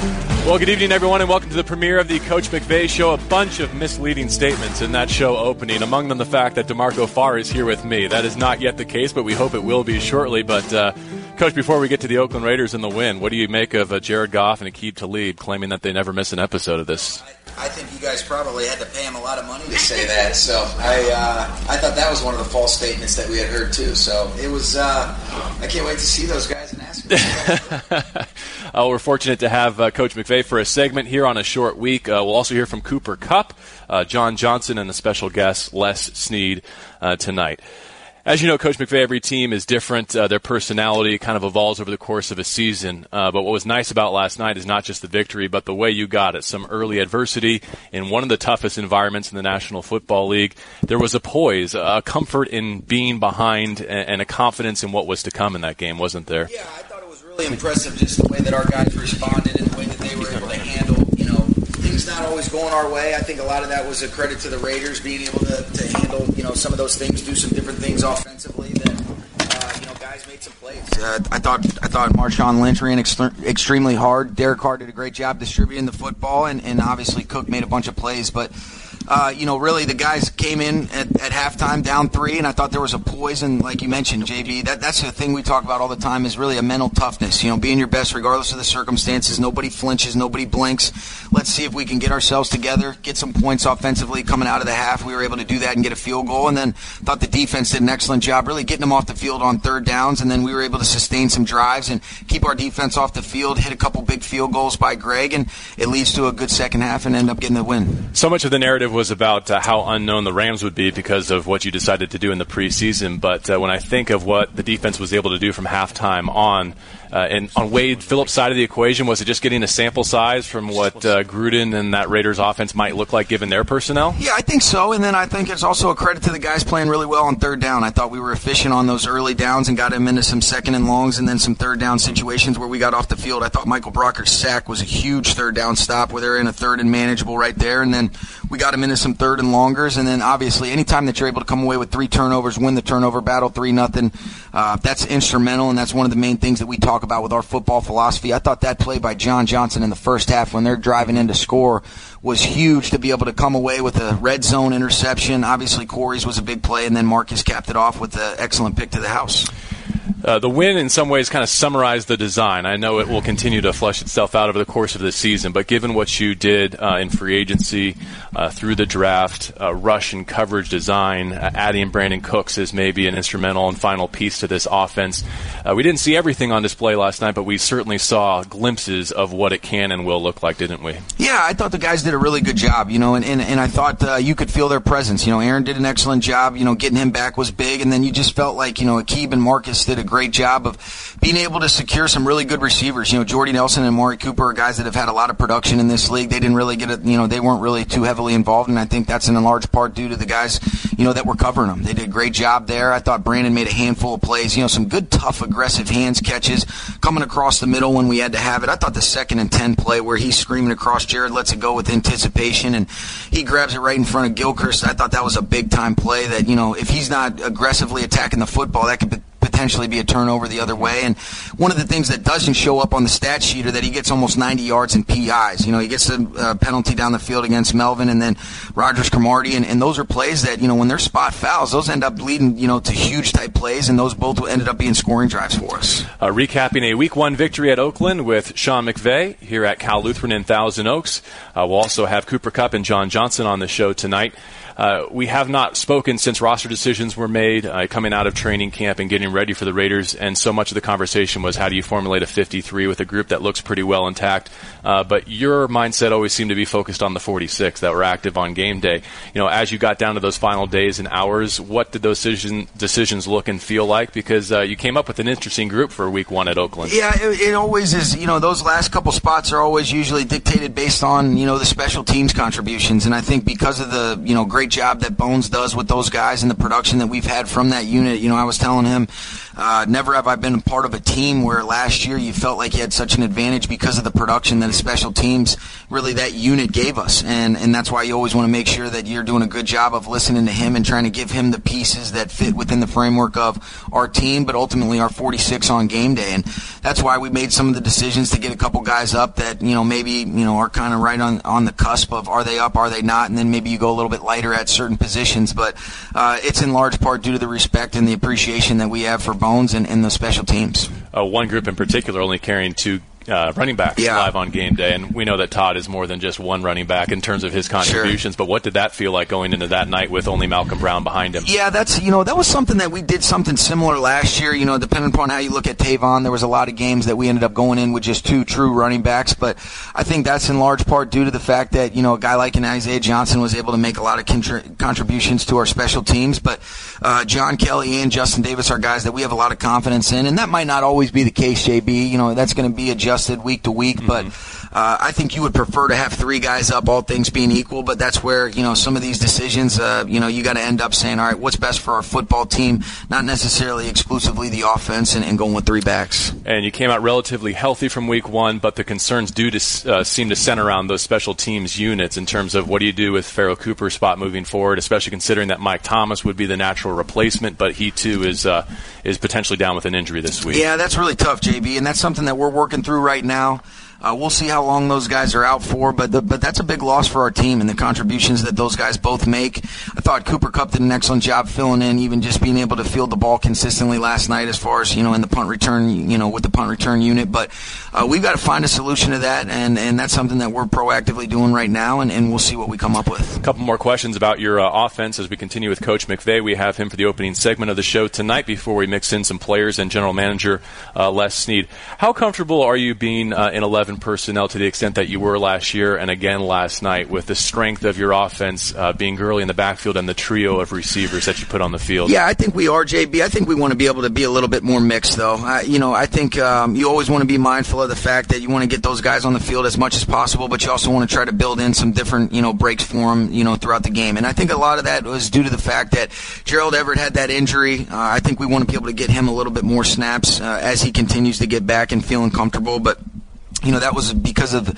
Well, good evening, everyone, and welcome to the premiere of the Coach McVay Show. A bunch of misleading statements in that show opening, among them the fact that D'Marco Farr is here with me. That is not yet the case, but we hope it will be shortly. But, uh, Coach, before we get to the Oakland Raiders and the win, what do you make of uh, Jared Goff and Aqib Talib claiming that they never miss an episode of this? I, I think you guys probably had to pay him a lot of money to say that. So I, uh, I thought that was one of the false statements that we had heard too. So it was. Uh, I can't wait to see those guys. Uh, we're fortunate to have uh, Coach McVay for a segment here on a short week. Uh, we'll also hear from Cooper Kupp, uh, John Johnson, and a special guest, Les Snead, uh, tonight. As you know, Coach McVay, every team is different. Uh, their personality kind of evolves over the course of a season. but what was nice about last night is not just the victory, but the way you got it. Some early adversity in one of the toughest environments in the National Football League. There was a poise, a comfort in being behind, and a confidence in what was to come in that game, wasn't there? Yeah, really impressive just the way that our guys responded and the way that they were able to handle, you know, things not always going our way. I think a lot of that was a credit to the Raiders being able to, to handle, you know, some of those things, do some different things offensively that, uh, you know, guys made some plays. Uh, I thought I thought Marshawn Lynch ran ex- extremely hard. Derek Carr did a great job distributing the football, and, and obviously Cook made a bunch of plays, but uh, you know, really the guys came in at, at halftime down three, and I thought there was a poise. And like you mentioned, JB, that, that's the thing we talk about all the time is really a mental toughness. You know, being your best regardless of the circumstances. Nobody flinches, nobody blinks. Let's see if we can get ourselves together, get some points offensively coming out of the half. We were able to do that and get a field goal, and then thought the defense did an excellent job, really getting them off the field on third downs, and then we were able to sustain some drives and keep our defense off the field. Hit a couple big field goals by Greg, and it leads to a good second half and end up getting the win. So much of the narrative was about uh, how unknown the Rams would be because of what you decided to do in the preseason. But uh, when I think of what the defense was able to do from halftime on, uh, and on Wade Phillips' side of the equation, was it just getting a sample size from what uh, Gruden and that Raiders offense might look like given their personnel? Yeah, I think so. And then I think it's also a credit to the guys playing really well on third down. I thought we were efficient on those early downs and got him into some second and longs and then some third down situations where we got off the field. I thought Michael Brockers' sack was a huge third down stop where they're in a third and manageable right there. And then we got him into some third and longers. And then obviously, anytime that you're able to come away with three turnovers, win the turnover battle, three nothing, uh, that's instrumental. And that's one of the main things that we talk about with our football philosophy. I thought that play by John Johnson in the first half when they're driving in to score was huge to be able to come away with a red zone interception. Obviously, Corey's was a big play, and then Marcus capped it off with an excellent pick to the house. Uh, the win, in some ways, kind of summarized the design. I know it will continue to flesh itself out over the course of the season, but given what you did uh, in free agency, uh, through the draft, uh, rush and coverage design, uh, adding Brandin Cooks is maybe an instrumental and final piece to this offense, we didn't see everything on display last night, but we certainly saw glimpses of what it can and will look like, didn't we? Yeah, I thought the guys did a really good job, you know, and, and, and I thought you could feel their presence. You know, Aaron did an excellent job. You know, getting him back was big, and then you just felt like, you know, Aqib and Marcus did a great job of being able to secure some really good receivers. You know, Jordy Nelson and Amari Cooper are guys that have had a lot of production in this league. They didn't really get it, you know, they weren't really too heavily involved, and I think that's in a large part due to the guys, you know, that were covering them. They did a great job there. I thought Brandin made a handful of plays, you know, some good, tough, aggressive hands catches coming across the middle when we had to have it. I thought the second and 10 play where he's screaming across Jared lets it go with anticipation and he grabs it right in front of Gilchrist. I thought that was a big time play that, you know, if he's not aggressively attacking the football, that could potentially be a turnover the other way. And one of the things that doesn't show up on the stat sheet are that he gets almost 90 yards in PIs. You know, he gets a uh, penalty down the field against Melvin and then Rodgers Cromartie. And, and those are plays that, you know, when they're spot fouls, those end up leading, you know, to huge type plays. And those both ended up being scoring drives for us. Uh, recapping a week one victory at Oakland with Sean McVay here at Cal Lutheran in Thousand Oaks. Uh, we'll also have Cooper Kupp and John Johnson on the show tonight. Uh, we have not spoken since roster decisions were made, uh, coming out of training camp and getting ready for the Raiders. And so much of the conversation was how do you formulate a 53 with a group that looks pretty well intact. Uh, but your mindset always seemed to be focused on the 46 that were active on game day. You know, as you got down to those final days and hours, what did those decision, decisions look and feel like? Because uh, you came up with an interesting group for week one at Oakland. Yeah, it, it always is. You know, those last couple spots are always usually dictated based on you know the special teams contributions, and I think because of the you know great job that Bones does with those guys and the production that we've had from that unit. You know, I was telling him Uh, never have I been a part of a team where last year you felt like you had such an advantage because of the production that the special teams really that unit gave us, and and that's why you always want to make sure that you're doing a good job of listening to him and trying to give him the pieces that fit within the framework of our team, but ultimately our 46 on game day, and that's why we made some of the decisions to get a couple guys up that you know maybe you know are kind of right on on the cusp of are they up, are they not, and then maybe you go a little bit lighter at certain positions, but uh, it's in large part due to the respect and the appreciation that we have for Bones and, in the special teams. Uh, one group in particular only carrying two uh, running backs yeah. live on game day, and we know that Todd is more than just one running back in terms of his contributions. Sure. But what did that feel like going into that night with only Malcolm Brown behind him? Yeah, that's you know that was something that we did something similar last year. You know, depending upon how you look at Tavon, there was a lot of games that we ended up going in with just two true running backs. But I think that's in large part due to the fact that you know a guy like an Isaiah Johnson was able to make a lot of contri- contributions to our special teams. But uh, John Kelly and Justin Davis are guys that we have a lot of confidence in, and that might not always be the case. JB, you know, that's going to be adjusted week to week, but. Uh, I think you would prefer to have three guys up, all things being equal, but that's where, you know, some of these decisions, uh, you know, you got to end up saying, all right, what's best for our football team, not necessarily exclusively the offense and, and going with three backs. And you came out relatively healthy from week one, but the concerns do to, uh, seem to center around those special teams units in terms of what do you do with Pharoh Cooper's spot moving forward, especially considering that Mike Thomas would be the natural replacement, but he too is uh, is potentially down with an injury this week. Yeah, that's really tough, JB, and that's something that we're working through right now. Uh, we'll see how long those guys are out for, but the, but that's a big loss for our team and the contributions that those guys both make. I thought Cooper Kupp did an excellent job filling in, even just being able to field the ball consistently last night, as far as you know in the punt return, you know with the punt return unit. But uh, we've got to find a solution to that, and, and that's something that we're proactively doing right now, and, and we'll see what we come up with. A couple more questions about your uh, offense as we continue with Coach McVay. We have him for the opening segment of the show tonight before we mix in some players and General Manager uh, Les Snead. How comfortable are you being uh, in 11 personnel to the extent that you were last year and again last night with the strength of your offense uh, being Gurley in the backfield and the trio of receivers that you put on the field? Yeah, I think we are, JB. I think we want to be able to be a little bit more mixed, though. I, you know, I think um, you always want to be mindful of the fact that you want to get those guys on the field as much as possible, but you also want to try to build in some different, you know, breaks for them, you know, throughout the game. And I think a lot of that was due to the fact that Gerald Everett had that injury. Uh, I think we want to be able to get him a little bit more snaps uh, as he continues to get back and feeling comfortable, but you know that was because of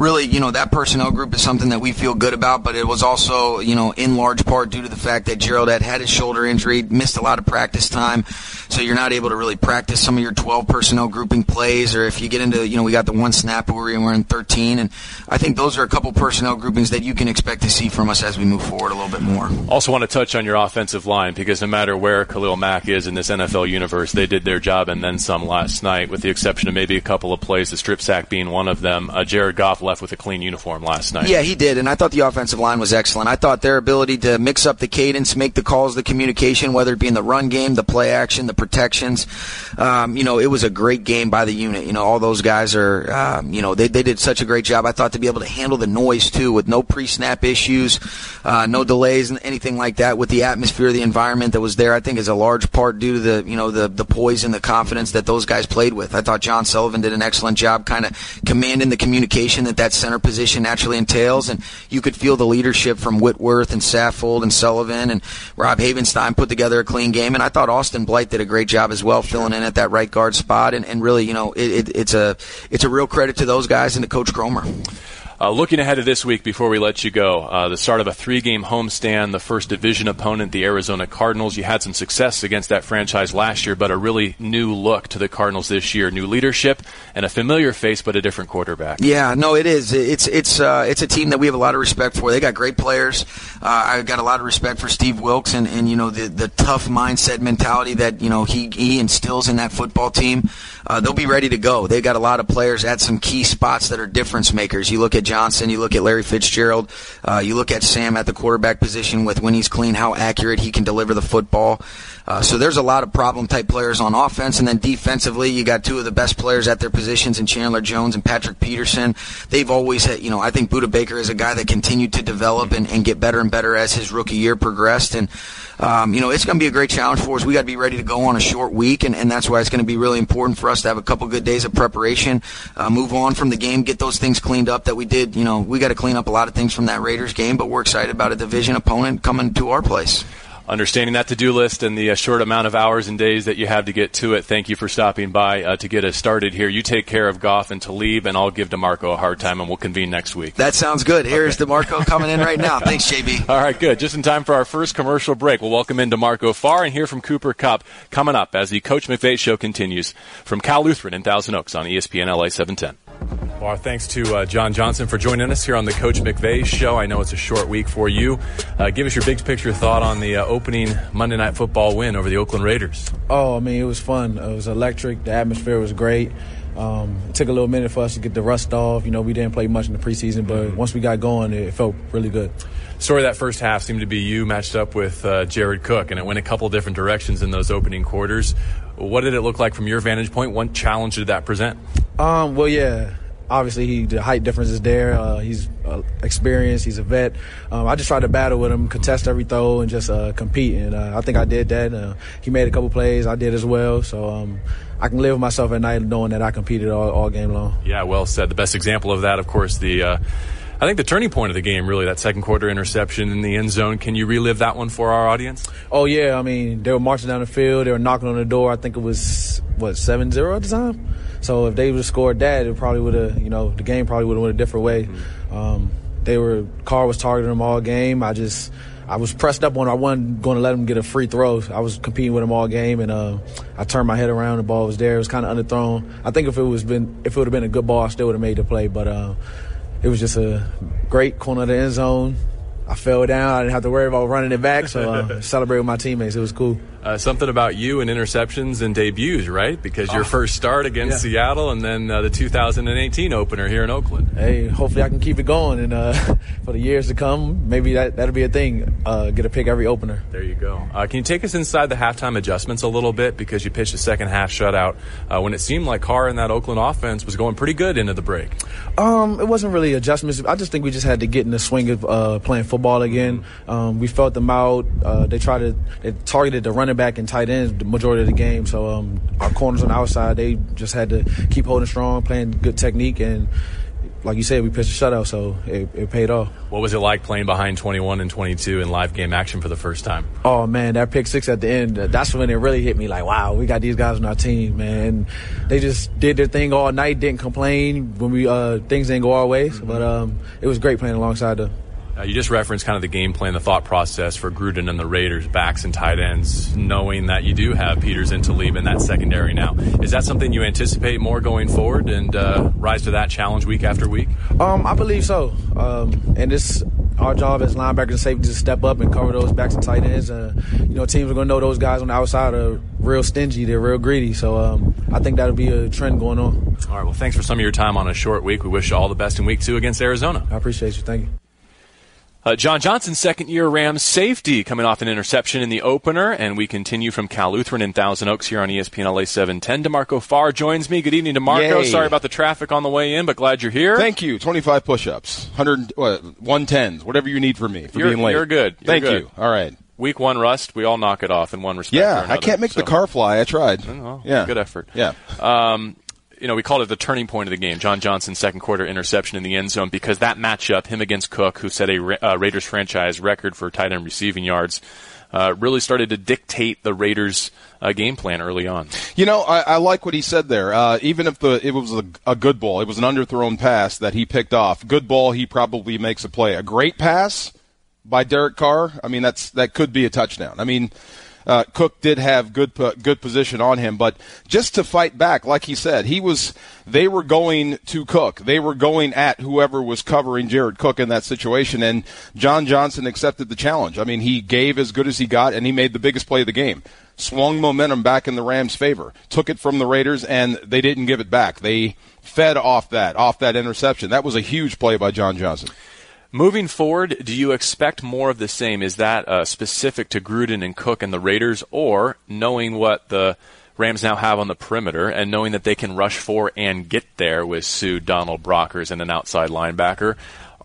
really you know that personnel group is something that we feel good about but it was also you know in large part due to the fact that Gerald had had his shoulder injury missed a lot of practice time so you're not able to really practice some of your 12 personnel grouping plays or if you get into you know we got the one snap where we're in 13 and I think those are a couple personnel groupings that you can expect to see from us as we move forward a little bit more. Also want to touch on your offensive line because no matter where Khalil Mack is in this NFL universe they did their job and then some last night with the exception of maybe a couple of plays the strip sack being one of them. Uh, Jared Goff left with a clean uniform last night. Yeah, he did, and I thought the offensive line was excellent. I thought their ability to mix up the cadence, make the calls, the communication, whether it be in the run game, the play action, the protections. Um, you know, it was a great game by the unit. You know, all those guys are, um, you know, they, they did such a great job. I thought to be able to handle the noise too, with no pre-snap issues, uh, no delays, and anything like that, with the atmosphere, the environment that was there. I think is a large part due to the, you know, the the poise and the confidence that those guys played with. I thought John Sullivan did an excellent job, kind of commanding the communication that that center position naturally entails. And you could feel the leadership from Whitworth and Saffold and Sullivan and Rob Havenstein put together a clean game. And I thought Austin Blythe did a great job as well, filling in at that right guard spot. And, and really, you know, it, it, it's a it's a real credit to those guys and to Coach Kromer. Uh, looking ahead to this week before we let you go, uh, the start of a three game homestand, the first division opponent, the Arizona Cardinals. You had some success against that franchise last year, but a really new look to the Cardinals this year. New leadership and a familiar face, but a different quarterback. Yeah, no, it is. It's it's uh, it's a team that we have a lot of respect for. They got great players. Uh, I've got a lot of respect for Steve Wilks and, and you know the the tough mindset mentality that you know he he instills in that football team. Uh, they'll be ready to go. They've got a lot of players at some key spots that are difference makers. You look at Johnson, you look at Larry Fitzgerald, uh, you look at Sam at the quarterback position with when he's clean, how accurate he can deliver the football. Uh, so there's a lot of problem type players on offense, and then defensively, you got two of the best players at their positions in Chandler Jones and Patrick Peterson. They've always had, you know, I think Budda Baker is a guy that continued to develop and, and get better and better as his rookie year progressed, and um, you know, it's going to be a great challenge for us. We got to be ready to go on a short week, and, and that's why it's going to be really important for us to have a couple good days of preparation, uh, move on from the game, get those things cleaned up that we did. You know, we got to clean up a lot of things from that Raiders game, but we're excited about a division opponent coming to our place. Understanding that to-do list and the uh, short amount of hours and days that you have to get to it. Thank you for stopping by uh, to get us started here. You take care of Goff and Talib, and I'll give D'Marco a hard time, and we'll convene next week. That sounds good. Here's okay. D'Marco coming in right now. Thanks, JB. All right, good. Just in time for our first commercial break. We'll welcome in D'Marco Farr and hear from Cooper Kupp coming up as the Coach McVay show continues from Cal Lutheran in Thousand Oaks on ESPN LA 710. Well, our thanks to uh, John Johnson for joining us here on the Coach McVay show. I know it's a short week for you. Uh, give us your big picture thought on the uh, opening Monday Night Football win over the Oakland Raiders. Oh, I mean, it was fun. It was electric. The atmosphere was great. Um, it took a little minute for us to get the rust off. You know, we didn't play much in the preseason, but mm-hmm. once we got going, it felt really good. Story that first half seemed to be you matched up with uh, Jared Cook, and it went a couple different directions in those opening quarters. What did it look like from your vantage point? What challenge did that present? Um, well, yeah, obviously he the height difference is there. Uh, he's uh, experienced. He's a vet. Um, I just tried to battle with him, contest every throw, and just uh, compete. And uh, I think I did that. Uh, he made a couple plays. I did as well. So um, I can live with myself at night knowing that I competed all, all, game long. Yeah, well said. The best example of that, of course, the. I think the turning point of the game, really, that second quarter interception in the end zone. Can you relive that one for our audience? Oh yeah, I mean they were marching down the field, they were knocking on the door. I think it was what seven zero at the time. So if they would have scored that, it probably would have, you know, the game probably would have went a different way. Mm-hmm. Um, they were Carr was targeting them all game. I just I was pressed up on. I wasn't going to let him get a free throw. I was competing with him all game, and uh, I turned my head around. The ball was there. It was kind of underthrown. I think if it was been if it would have been a good ball, I still would have made the play. But uh, it was just a great corner of the end zone. I fell down. I didn't have to worry about running it back. So uh, celebrate with my teammates. It was cool. Uh, something about you and interceptions and debuts, right? Because your oh, first start against yeah. Seattle and then uh, the 2018 opener here in Oakland. Hey, hopefully I can keep it going and uh, for the years to come, maybe that that'll be a thing. Uh, get a pick every opener. There you go. Uh, can you take us inside the halftime adjustments a little bit because you pitched a second half shutout uh, when it seemed like Carr and that Oakland offense was going pretty good into the break? Um, it wasn't really adjustments. I just think we just had to get in the swing of playing football again. Um, we felt them out. they tried to they targeted the running running back and tight ends the majority of the game. So um, our corners on the outside, they just had to keep holding strong, playing good technique, and like you said, we pitched a shutout, so it, it, paid off. What was it like playing behind 21 and 22 in live game action for the first time? Oh man, that pick six at the end, that's when it really hit me. Like, wow, we got these guys on our team, man. They just did their thing all night, didn't complain when we uh, things didn't go our way. Mm-hmm. But um, it was great playing alongside them. Uh, you just referenced kind of the game plan, the thought process for Gruden and the Raiders, backs and tight ends, knowing that you do have Peters and Talib in that secondary now. Is that something you anticipate more going forward and uh, rise to that challenge week after week? Um, I believe so. Um, and it's our job as linebackers and safeties to step up and cover those backs and tight ends. Uh, you know, teams are going to know those guys on the outside are real stingy. They're real greedy. So um, I think that'll be a trend going on. All right. Well, thanks for some of your time on a short week. We wish you all the best in week two against Arizona. I appreciate you. Thank you. Uh, John Johnson, second year Rams safety, coming off an interception in the opener. And we continue from Cal Lutheran in Thousand Oaks here on ESPN LA 710. D'Marco Farr joins me. Good evening, D'Marco. Yay. Sorry about the traffic on the way in, but glad you're here. Thank you. 25 push ups, 100, what, 110s, whatever you need from me for you're, being late. You're good. You're Thank good. you. All right. Week one rust, we all knock it off in one respect. Yeah, I can't make so. the car fly. I tried. Oh, yeah. Good effort. Yeah. Um, you know, we called it the turning point of the game. John Johnson's second quarter interception in the end zone because that matchup, him against Cook, who set a uh, Raiders franchise record for tight end receiving yards, uh, really started to dictate the Raiders' uh, game plan early on. You know, I, I like what he said there. Uh, even if the it was a, a, good ball, it was an underthrown pass that he picked off. Good ball, he probably makes a play. A great pass by Derek Carr. I mean, that's that could be a touchdown. I mean uh, Cook did have good good position on him, but just to fight back, like he said, he was. They were going to Cook. They were going at whoever was covering Jared Cook in that situation, and John Johnson accepted the challenge. I mean, he gave as good as he got, and he made the biggest play of the game. Swung momentum back in the Rams' favor. Took it from the Raiders, and they didn't give it back. They fed off that, off that interception. That was a huge play by John Johnson. Moving forward, do you expect more of the same? Is that uh, specific to Gruden and Cook and the Raiders, or knowing what the Rams now have on the perimeter and knowing that they can rush for and get there with Suh, Donald, Brockers, and an outside linebacker?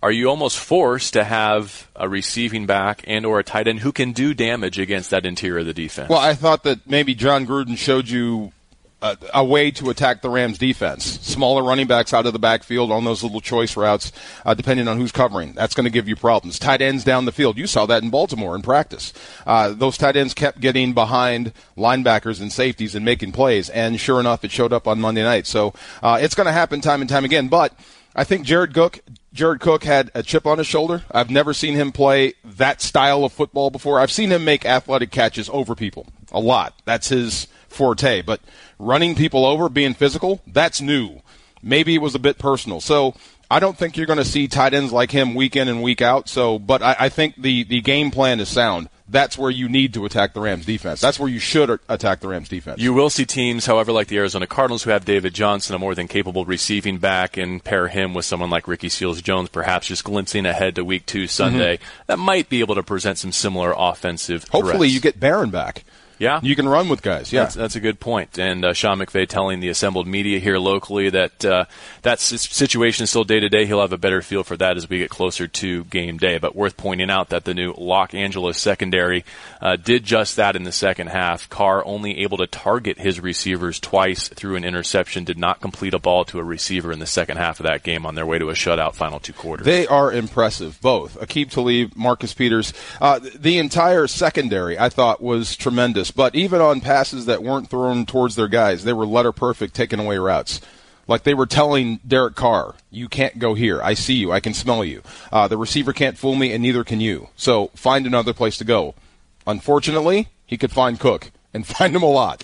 Are you almost forced to have a receiving back and or a tight end who can do damage against that interior of the defense? Well, I thought that maybe Jon Gruden showed you a, a, way to attack the Rams defense. Smaller running backs out of the backfield on those little choice routes, uh, depending on who's covering. That's going to give you problems. Tight ends down the field. You saw that in Baltimore in practice. Uh, those tight ends kept getting behind linebackers and safeties and making plays. And sure enough, it showed up on Monday night. So uh, it's going to happen time and time again. But I think Jared Cook, Jared Cook had a chip on his shoulder. I've never seen him play that style of football before. I've seen him make athletic catches over people a lot. That's his forte. But running people over, being physical, that's new. Maybe it was a bit personal. So I don't think you're going to see tight ends like him week in and week out. So, but I, I think the, the game plan is sound that's where you need to attack the Rams defense. That's where you should attack the Rams defense. You will see teams, however, like the Arizona Cardinals, who have David Johnson, a more than capable receiving back, and pair him with someone like Ricky Seals Jones, perhaps just glimpsing ahead to Week Two Sunday, mm-hmm. that might be able to present some similar offensive. Hopefully, threats. you get Barron back. Yeah, you can run with guys. Yeah, that's, that's a good point. And uh, Sean McVay telling the assembled media here locally that uh, that situation is still day to day. He'll have a better feel for that as we get closer to game day. But worth pointing out that the new Los Angeles secondary uh, did just that in the second half. Carr only able to target his receivers twice through an interception. Did not complete a ball to a receiver in the second half of that game on their way to a shutout final two quarters. They are impressive, both Aqib Talib, Marcus Peters. Uh, the entire secondary, I thought, was tremendous but even on passes that weren't thrown towards their guys, they were letter perfect, taking away routes. Like they were telling Derek Carr, you can't go here. I see you. I can smell you. Uh, the receiver can't fool me, and neither can you. So find another place to go. Unfortunately, he could find Cook and find him a lot.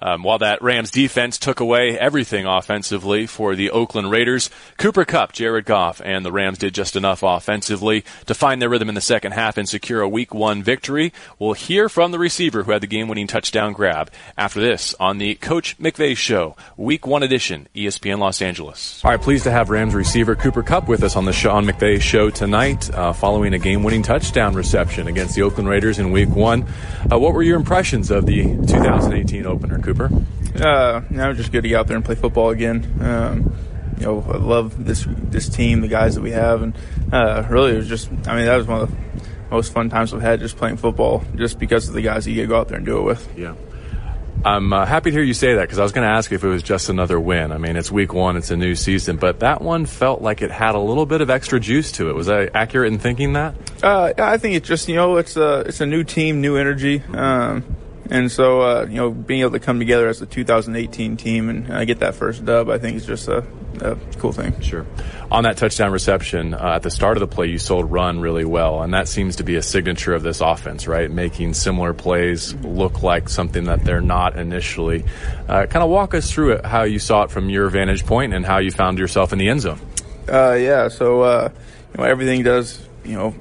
Um, while that Rams defense took away everything offensively for the Oakland Raiders, Cooper Kupp, Jared Goff, and the Rams did just enough offensively to find their rhythm in the second half and secure a Week One victory. We'll hear from the receiver who had the game-winning touchdown grab after this on the Coach McVay Show, Week One edition, ESPN Los Angeles. All right, pleased to have Rams receiver Cooper Kupp with us on the Sean McVay Show tonight, uh, following a game-winning touchdown reception against the Oakland Raiders in Week One. Uh, what were your impressions of the 2018 opener? Cooper? Uh, no, just good to get out there and play football again. Um, you know, I love this this team, the guys that we have, and uh, really, it was just. I mean, that was one of the most fun times I've had just playing football, just because of the guys that you get to go out there and do it with. Yeah. I'm uh, happy to hear you say that because I was going to ask if it was just another win. I mean, it's week one, it's a new season, but that one felt like it had a little bit of extra juice to it. Was I accurate in thinking that? Uh, I think it's just you know it's a it's a new team, new energy. Um, and so, uh, you know, being able to come together as a 2018 team and uh, get that first dub, I think is just a, a cool thing. Sure. On that touchdown reception, uh, at the start of the play, you sold run really well, and that seems to be a signature of this offense, right? Making similar plays look like something that they're not initially. Uh, kind of walk us through it, how you saw it from your vantage point and how you found yourself in the end zone. Uh, yeah, so, uh, you know, everything does, you know,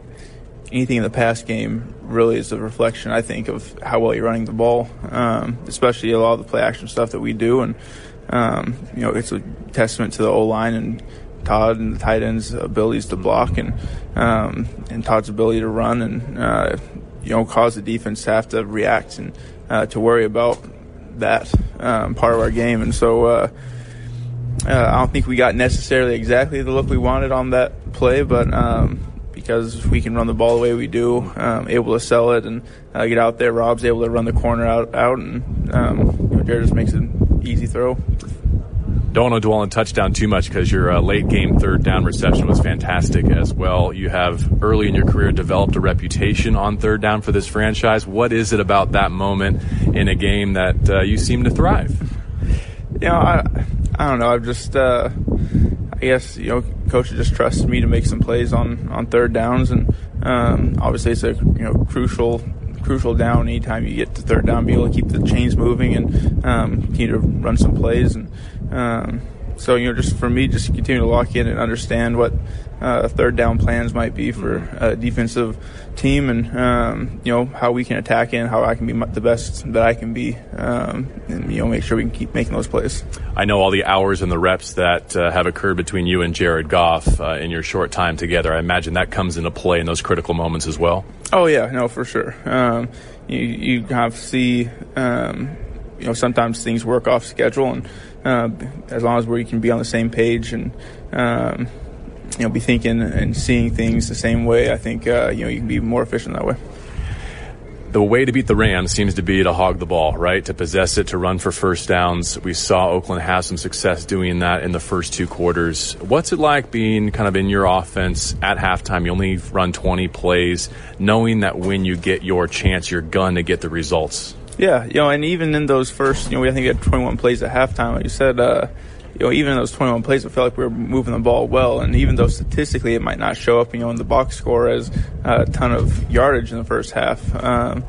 anything in the past game really is a reflection, I think, of how well you're running the ball, um, especially a lot of the play action stuff that we do. And, um, you know, it's a testament to the O line and Todd and the tight ends' abilities to block and, um, and Todd's ability to run and, uh, you know, cause the defense to have to react and uh, to worry about that um, part of our game. And so, uh, uh, I don't think we got necessarily exactly the look we wanted on that play, but um, because we can run the ball the way we do, um, able to sell it and uh, get out there. Rob's able to run the corner out, out and um, you know, Jared just makes an easy throw. Don't want to dwell on touchdown too much because your uh, late game third down reception was fantastic as well. You have early in your career developed a reputation on third down for this franchise. What is it about that moment in a game that uh, you seem to thrive? You know, I, I don't know. I've just uh, I guess you know, coach just trusts me to make some plays on on third downs, and um, obviously it's a you know crucial crucial down anytime you get to third down, be able to keep the chains moving and um, continue to run some plays and. Um, so you know, just for me, just continue to lock in and understand what uh, third down plans might be for a defensive team, and um, you know how we can attack and how I can be the best that I can be, um, and you know make sure we can keep making those plays. I know all the hours and the reps that uh, have occurred between you and Jared Goff uh, in your short time together. I imagine that comes into play in those critical moments as well. Oh yeah, no, for sure. Um, you you kind of see, um, you know, sometimes things work off schedule and uh, as long as we can be on the same page and um, you know be thinking and seeing things the same way, I think uh, you know you can be more efficient that way. the way to beat the Rams seems to be to hog the ball, right? To possess it, to run for first downs. We saw Oakland have some success doing that in the first two quarters. What's it like being kind of in your offense at halftime? You only run 20 plays, knowing that when you get your chance, you're going to get the results. Yeah, you know, and even in those first, you know, we, I think we had 21 plays at halftime. Like you said, uh, you know, even in those 21 plays, I felt like we were moving the ball well. And even though statistically it might not show up, you know, in the box score as a ton of yardage in the first half, um,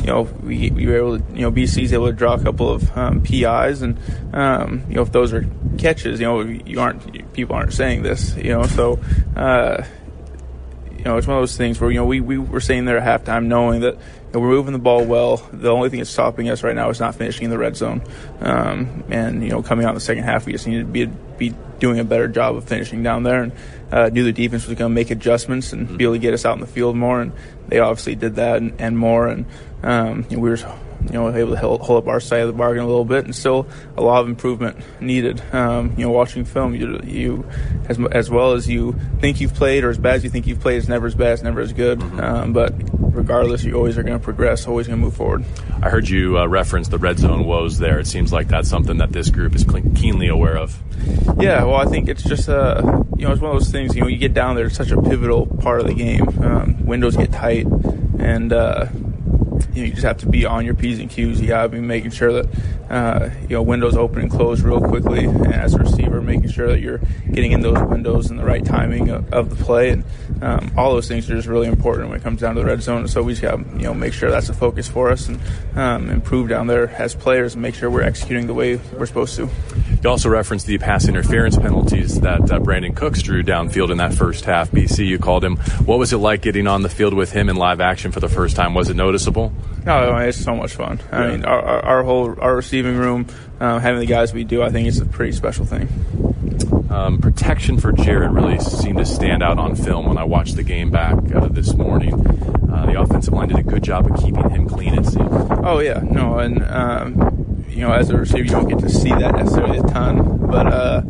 you know, we, we were able to, you know, BC's able to draw a couple of um, PIs, and um, you know, if those are catches, you know, you aren't people aren't saying this, you know, so. Uh, you know, it's one of those things where you know we, we were saying there at halftime, knowing that know, we're moving the ball well. The only thing that's stopping us right now is not finishing in the red zone. Um, and you know, coming out in the second half, we just need to be be doing a better job of finishing down there. And uh, knew the defense was going to make adjustments and mm-hmm. be able to get us out in the field more. And they obviously did that and, and more. And um, you know, we were you know, able to hold, hold, up our side of the bargain a little bit, and still a lot of improvement needed. Um, you know, watching film, you, you as as well as you think you've played, or as bad as you think you've played, it's never as bad, it's never as good. Mm-hmm. Um, but regardless, you always are going to progress, always going to move forward. I heard you uh, reference the red zone woes there. It seems like that's something that this group is keenly aware of. Yeah, well, I think it's just uh, you know, it's one of those things. You know, you get down there, it's such a pivotal part of the game. Um, windows get tight, and uh, you, know, you just have to be on your p's and q's. You gotta be making sure that uh, you know windows open and close real quickly, and as a receiver, making sure that you're getting in those windows in the right timing of, of the play, and um, all those things are just really important when it comes down to the red zone. So we just got you know make sure that's a focus for us and um, improve down there as players and make sure we're executing the way we're supposed to. You also referenced the pass interference penalties that uh, Brandin Cooks drew downfield in that first half. BC, you called him. What was it like getting on the field with him in live action for the first time? Was it noticeable? No, it's so much fun. I mean, our, our, whole our receiving room, um, having the guys we do, I think it's a pretty special thing. Um, protection for Jared really seemed to stand out on film when I watched the game back uh, this morning. Uh, the offensive line did a good job of keeping him clean. It seemed. Oh yeah, no, and um, you know, as a receiver, you don't get to see that necessarily a ton, but uh,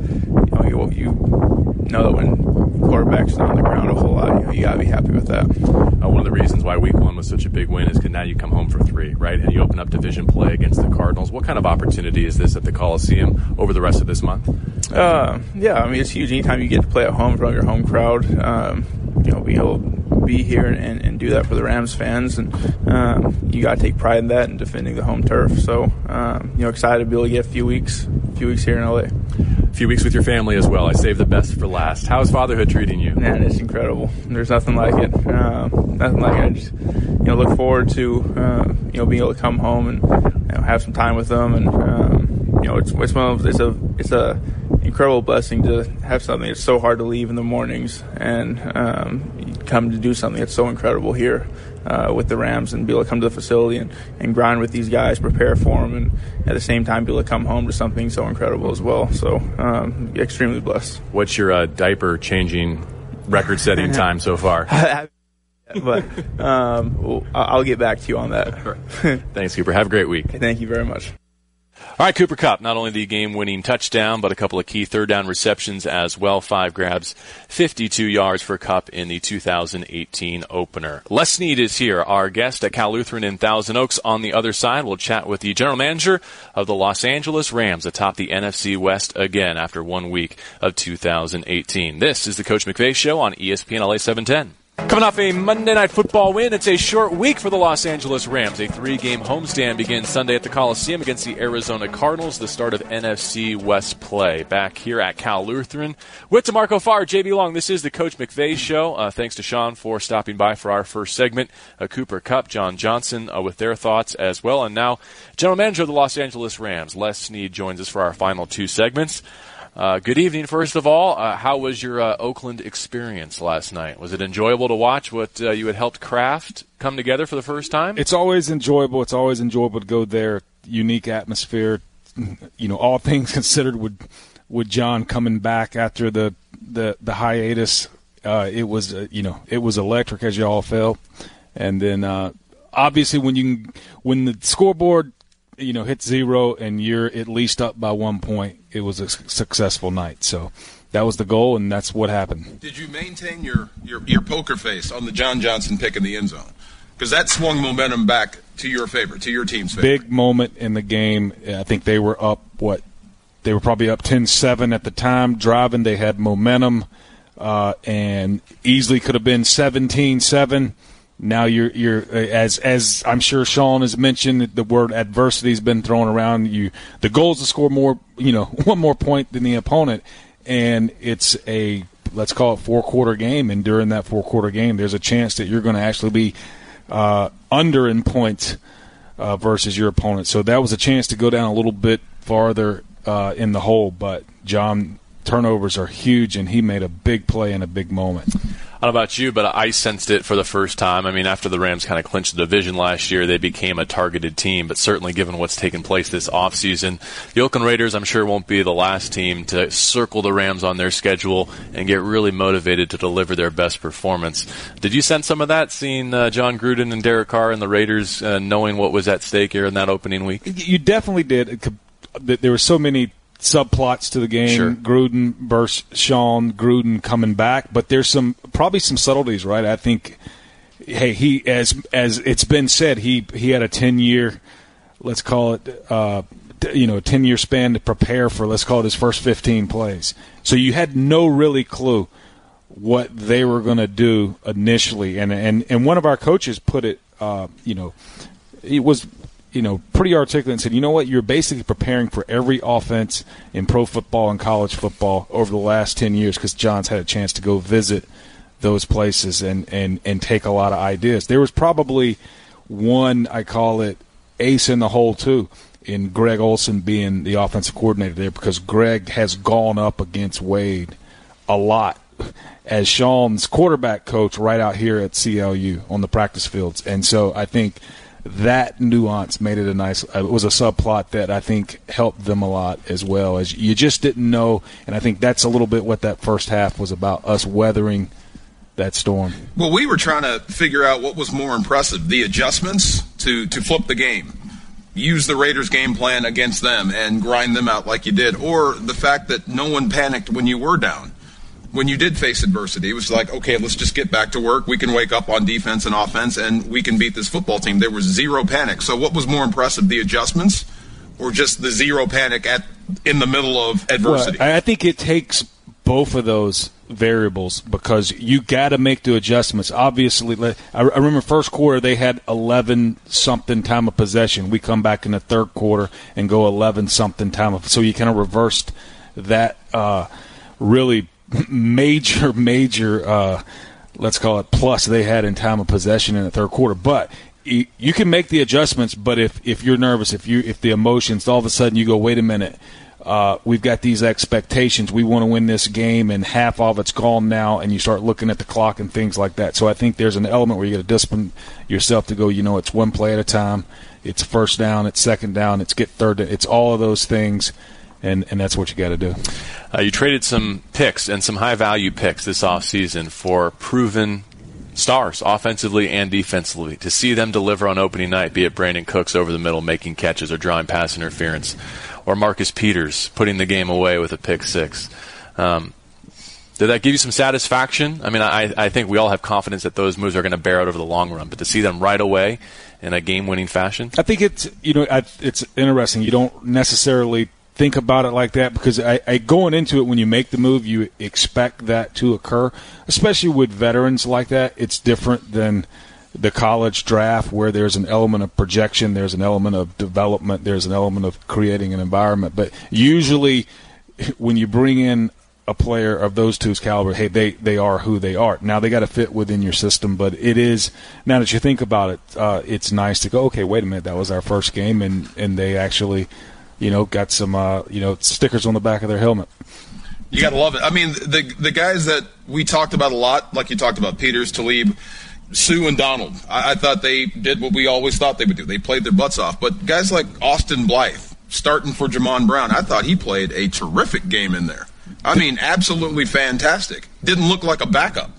you know, you, you know that when quarterback's not on the ground a whole lot, you, know, you gotta be happy with that. Uh, one of the reasons why Week One was such a big win is because now you come home for three, right? And you open up division play against the Cardinals. What kind of opportunity is this at the Coliseum over the rest of this month? Uh, yeah, I mean it's huge. Anytime you get to play at home in front of your home crowd, um, you know, being able be here and, and, do that for the Rams fans, and um, you got to take pride in that and defending the home turf. So, um, you know, excited to be able to get a few weeks, a few weeks here in LA a few weeks with your family as well. I saved the best for last. How's fatherhood treating you? Man, it's incredible. There's nothing like it. Uh, nothing like it. I just you know look forward to uh, you know being able to come home and you know, have some time with them, and um, you know it's it's one of, it's a it's a incredible blessing to have something that's so hard to leave in the mornings and um, come to do something that's so incredible here uh, with the Rams and be able to come to the facility and, and grind with these guys, prepare for them, and at the same time be able to come home to something so incredible as well. So, um, extremely blessed. What's your uh, diaper changing record setting time so far? but um, I'll get back to you on that. Thanks, Cooper. Have a great week. Thank you very much. All right, Cooper Kupp, not only the game winning touchdown, but a couple of key third down receptions as well. Five grabs, 52 yards for Kupp in the 2018 opener. Les Snead is here, our guest at Cal Lutheran in Thousand Oaks. On the other side, we'll chat with the general manager of the Los Angeles Rams atop the NFC West again after one week of 2018. This is the Coach McVay Show on ESPN LA 710. Coming off a Monday Night Football win, it's a short week for the Los Angeles Rams. A three game homestand begins Sunday at the Coliseum against the Arizona Cardinals, the start of NFC West play. Back here at Cal Lutheran with D'Marco Farr, JB Long. This is the Coach McVay Show. Uh, thanks to Sean for stopping by for our first segment. Uh, Cooper Kupp, John Johnson uh, with their thoughts as well. And now, General Manager of the Los Angeles Rams, Les Snead, joins us for our final two segments. Uh, good evening, first of all. Uh, how was your uh, Oakland experience last night? Was it enjoyable to watch what uh, you had helped craft come together for the first time? It's always enjoyable. It's always enjoyable to go there. Unique atmosphere. You know, all things considered, with with Jon coming back after the the the hiatus, uh, it was uh, you know it was electric as you all felt, and then obviously when you when the scoreboard you know hit zero and you're at least up by one point, it was a successful night. So that was the goal, and that's what happened. Did you maintain your, your, your poker face on the John Johnson pick in the end zone? because that swung momentum back to your favor, to your team's favor. Big moment in the game. I think they were up what they were probably up 10-7 at the time, driving. They had momentum, uh, and easily could have been 17-7. Now you're you're as as I'm sure Sean has mentioned the word adversity has been thrown around. You the goal is to score more, you know, one more point than the opponent, and it's a let's call it four quarter game. And during that four quarter game, there's a chance that you're going to actually be uh, under in points uh, versus your opponent. So that was a chance to go down a little bit farther uh, in the hole. But John turnovers are huge, and he made a big play in a big moment. I don't know about you, but I sensed it for the first time. I mean, after the Rams kind of clinched the division last year, they became a targeted team. But certainly, given what's taken place this offseason, the Oakland Raiders, I'm sure, won't be the last team to circle the Rams on their schedule and get really motivated to deliver their best performance. Did you sense some of that, seeing uh, Jon Gruden and Derek Carr and the Raiders, uh, knowing what was at stake here in that opening week? You definitely did. There were so many subplots to the game. Sure. Gruden versus Sean, Gruden coming back, but there's some probably some subtleties, right? I think. Hey, he as as it's been said, he he had a ten year, let's call it, uh, you know, a ten year span to prepare for. Let's call it his first fifteen plays. So you had no really clue what they were going to do initially, and and and one of our coaches put it, uh, you know, it was you know, pretty articulate and said, you know what, you're basically preparing for every offense in pro football and college football over the last 10 years because Jon's had a chance to go visit those places and, and, and take a lot of ideas. There was probably one, I call it ace in the hole, too, in Greg Olson being the offensive coordinator there because Greg has gone up against Wade a lot as Sean's quarterback coach right out here at CLU on the practice fields. And so I think – that nuance made it a nice. Uh, it was a subplot that I think helped them a lot as well. As you just didn't know, and I think that's a little bit what that first half was about: us weathering that storm. Well, we were trying to figure out what was more impressive: the adjustments to to flip the game, use the Raiders' game plan against them, and grind them out like you did, or the fact that no one panicked when you were down when you did face adversity, it was like, okay, let's just get back to work. We can wake up on defense and offense, and we can beat this football team. There was zero panic. So, what was more impressive, the adjustments, or just the zero panic at in the middle of adversity? Well, I think it takes both of those variables because you got to make the adjustments. Obviously, I remember first quarter they had 11 something time of possession. We come back in the third quarter and go 11 something time of so you kind of reversed that uh, really major, major, uh, let's call it plus they had in time of possession in the third quarter. But you can make the adjustments, but if, if you're nervous, if you if the emotions, all of a sudden you go, wait a minute, uh, we've got these expectations. We want to win this game, and half of it's gone now, and you start looking at the clock and things like that. So I think there's an element where you got to discipline yourself to go. You know, it's one play at a time. It's first down. It's second down. It's get third. It's all of those things and and that's what you got to do. Uh, you traded some picks and some high value picks this offseason for proven stars, offensively and defensively. To see them deliver on opening night, be it brandin Cooks over the middle making catches or drawing pass interference, or Marcus Peters putting the game away with a pick six. Um, did that give you some satisfaction? I mean, I, I think we all have confidence that those moves are going to bear out over the long run, but to see them right away in a game-winning fashion, I think it's you know it's interesting. You don't necessarily think about it like that because I, I, going into it when you make the move you expect that to occur. Especially with veterans like that it's different than the college draft where there's an element of projection there's an element of development there's an element of creating an environment. But usually when you bring in a player of those two's caliber hey they they are who they are. Now they got to fit within your system but it is now that you think about it uh, it's nice to go okay wait a minute that was our first game and and they actually you know, got some, uh, you know, stickers on the back of their helmet. You got to love it. I mean, the the guys that we talked about a lot, like you talked about, Peters, Talib, Suh, and Donald. I, I thought they did what we always thought they would do. They played their butts off. But guys like Austin Blythe, starting for Jamon Brown, I thought he played a terrific game in there. I mean, absolutely fantastic. Didn't look like a backup.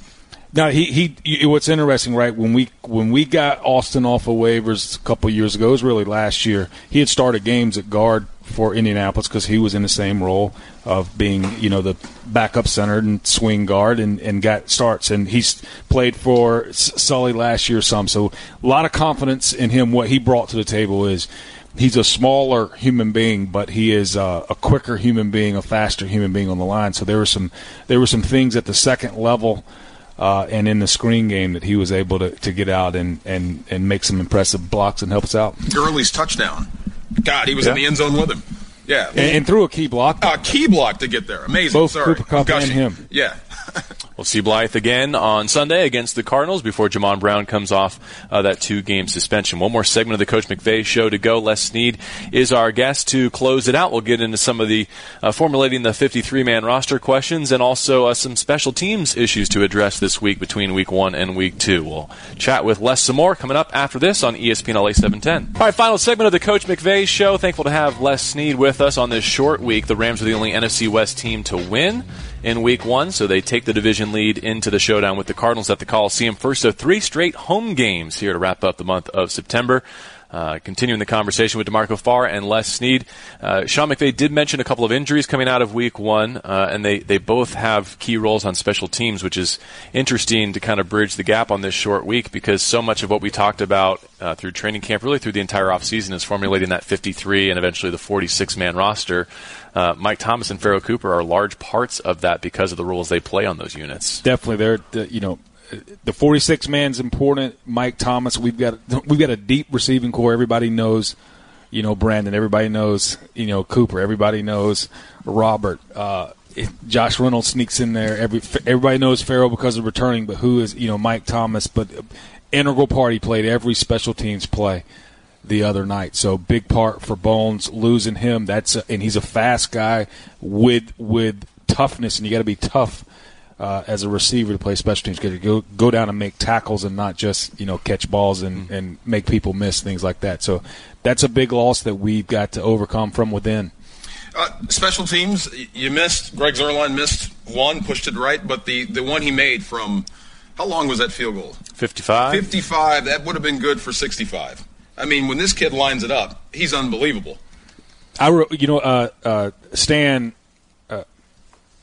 Now he he. What's interesting, right? When we when we got Austin off of waivers a couple years ago, it was really last year. He had started games at guard for Indianapolis because he was in the same role of being, you know, the backup center and swing guard and, and got starts. And he's played for Sully last year some. So a lot of confidence in him. What he brought to the table is he's a smaller human being, but he is uh, a quicker human being, a faster human being on the line. So there were some there were some things at the second level uh, and in the screen game that he was able to, to get out and, and, and make some impressive blocks and help us out. Gurley's touchdown. God, he was yeah. in the end zone with him. Yeah, and, and threw a key block. A key block to get there. Amazing. Both Sorry. Cooper Kupp and him. Yeah. We'll see Blythe again on Sunday against the Cardinals before Jamon Brown comes off uh, that two game suspension. One more segment of the Coach McVay show to go. Les Snead is our guest to close it out. We'll get into some of the uh, formulating the 53 man roster questions and also uh, some special teams issues to address this week between week one and week two. We'll chat with Les some more coming up after this on ESPN LA 710. All right, final segment of the Coach McVay show. Thankful to have Les Snead with us on this short week. The Rams are the only NFC West team to win in week one, so they take the division lead into the showdown with the Cardinals at the Coliseum. First of three straight home games here to wrap up the month of September. Uh, continuing the conversation with D'Marco Farr and Les Snead. Uh, Sean McVay did mention a couple of injuries coming out of week one, uh, and they, they both have key roles on special teams, which is interesting to kind of bridge the gap on this short week because so much of what we talked about uh, through training camp, really through the entire offseason, is formulating that 53 and eventually the 46 man roster. Uh, Mike Thomas and Pharoh Cooper are large parts of that because of the roles they play on those units. Definitely, they're you know the 46 man's important. Mike Thomas, we've got we've got a deep receiving corps. Everybody knows, you know, Brandin. Everybody knows, you know, Cooper. Everybody knows Robert. Uh, Josh Reynolds sneaks in there. Every everybody knows Pharoh because of returning, but who is you know Mike Thomas? But integral part. He played every special teams play the other night. So big part for Bones losing him. That's a, and he's a fast guy with with toughness, and you got to be tough uh, as a receiver to play special teams. Because go go down and make tackles and not just you know catch balls and mm-hmm. and make people miss things like that. So that's a big loss that we've got to overcome from within. Uh, special teams, you missed. Greg Zuerlein missed one, pushed it right, but the, the one he made from how long was that field goal? 55. 55. That would have been good for 65. I mean, when this kid lines it up, he's unbelievable. I, you know, uh, uh, Stan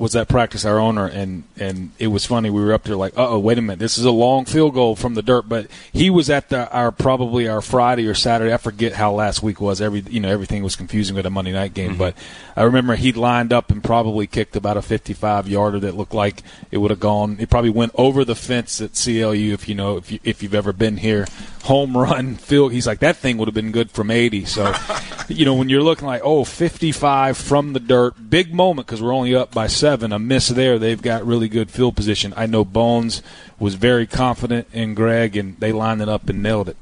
was that practice our owner and and it was funny. We were up there like oh wait a minute. This is a long field goal from the dirt. But he was at the our probably our Friday or Saturday. I forget how last week was. Every you know everything was confusing with a Monday night game. Mm-hmm. but I remember he lined up and probably kicked about a 55 yarder that looked like it would have gone. It probably went over the fence at CLU if you know if you if you've ever been here home run field he's like that thing would have been good from 80 so you know when you're looking like oh 55 from the dirt big moment because we're only up by seven a miss there. They've got really good field position. I know Bones was very confident in Greg, and they lined it up and nailed it.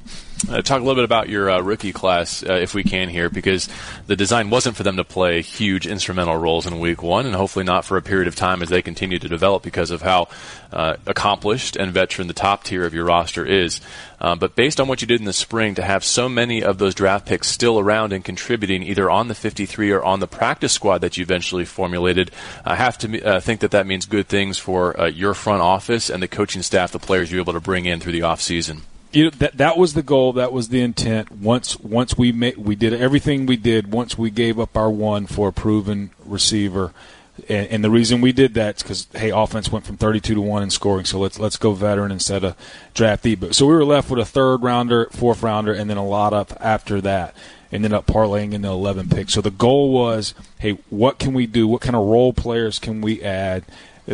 Uh, talk a little bit about your uh, rookie class, uh, if we can, here, because the design wasn't for them to play huge instrumental roles in week one, and hopefully not for a period of time as they continue to develop because of how uh, accomplished and veteran the top tier of your roster is. Uh, but based on what you did in the spring, to have so many of those draft picks still around and contributing either on the 53 or on the practice squad that you eventually formulated, I have to uh, think that that means good things for your front office and the coaching staff, the players you're able to bring in through the offseason you know, that that was the goal. That was the intent. Once once we made, we did everything we did. Once we gave up our one for a proven receiver, and, and the reason we did that is because hey, offense went from thirty-two to one in scoring. So let's let's go veteran instead of draftee. But so we were left with a third rounder, fourth rounder, and then a lot up after that. Ended up parlaying in the eleven picks. So the goal was, hey, what can we do? What kind of role players can we add?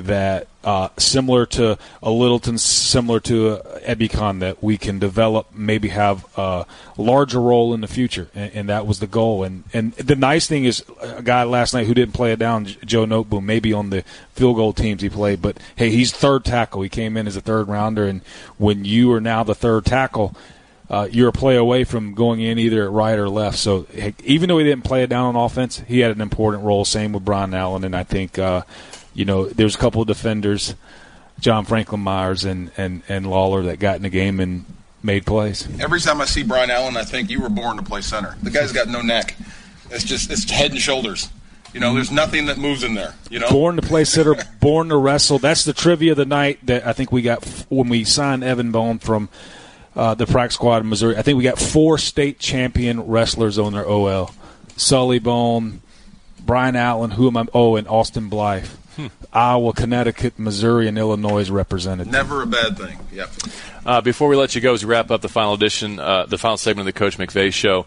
That uh, similar to a Littleton, similar to a Ebukam, that we can develop, maybe have a larger role in the future, and, and, that was the goal. And and the nice thing is, a guy last night who didn't play it down, Joe Noteboom, maybe on the field goal teams he played, but hey, he's third tackle. He came in as a third rounder, and when you are now the third tackle. Uh, you're a play away from going in either at right or left. So even though he didn't play it down on offense, he had an important role. Same with Brian Allen, and I think uh, you know, there's a couple of defenders, John Franklin Myers and, and, and Lawler, that got in the game and made plays. Every time I see Brian Allen, I think you were born to play center. The guy's got no neck. It's just it's head and shoulders. You know, there's nothing that moves in there. You know, born to play center, born to wrestle. That's the trivia of the night that I think we got when we signed Evan Bone from uh, the practice squad in Missouri. I think we got four state champion wrestlers on their OL Sully Bone, Brian Allen, who am I? Oh, and Austin Blythe. Hmm. Iowa, Connecticut, Missouri, and Illinois represented. Never a bad thing. Yep. Uh, before we let you go, as we wrap up the final edition, uh, the final segment of the Coach McVay show,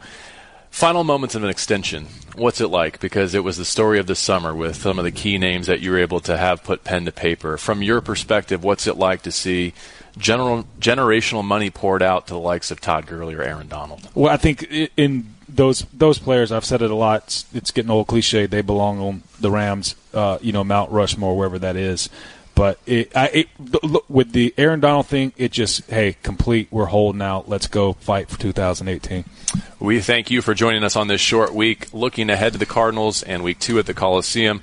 final moments of an extension. What's it like? Because it was the story of the summer with some of the key names that you were able to have put pen to paper. From your perspective, what's it like to see general generational money poured out to the likes of Todd Gurley or Aaron Donald? Well, I think in those those players, I've said it a lot. It's, it's getting old cliche. They belong on the Rams, uh, you know, Mount Rushmore, wherever that is. But it, I, it, look, with the Aaron Donald thing, it just hey, complete. We're holding out. Let's go fight for 2018. We thank you for joining us on this short week, looking ahead to the Cardinals and Week Two at the Coliseum.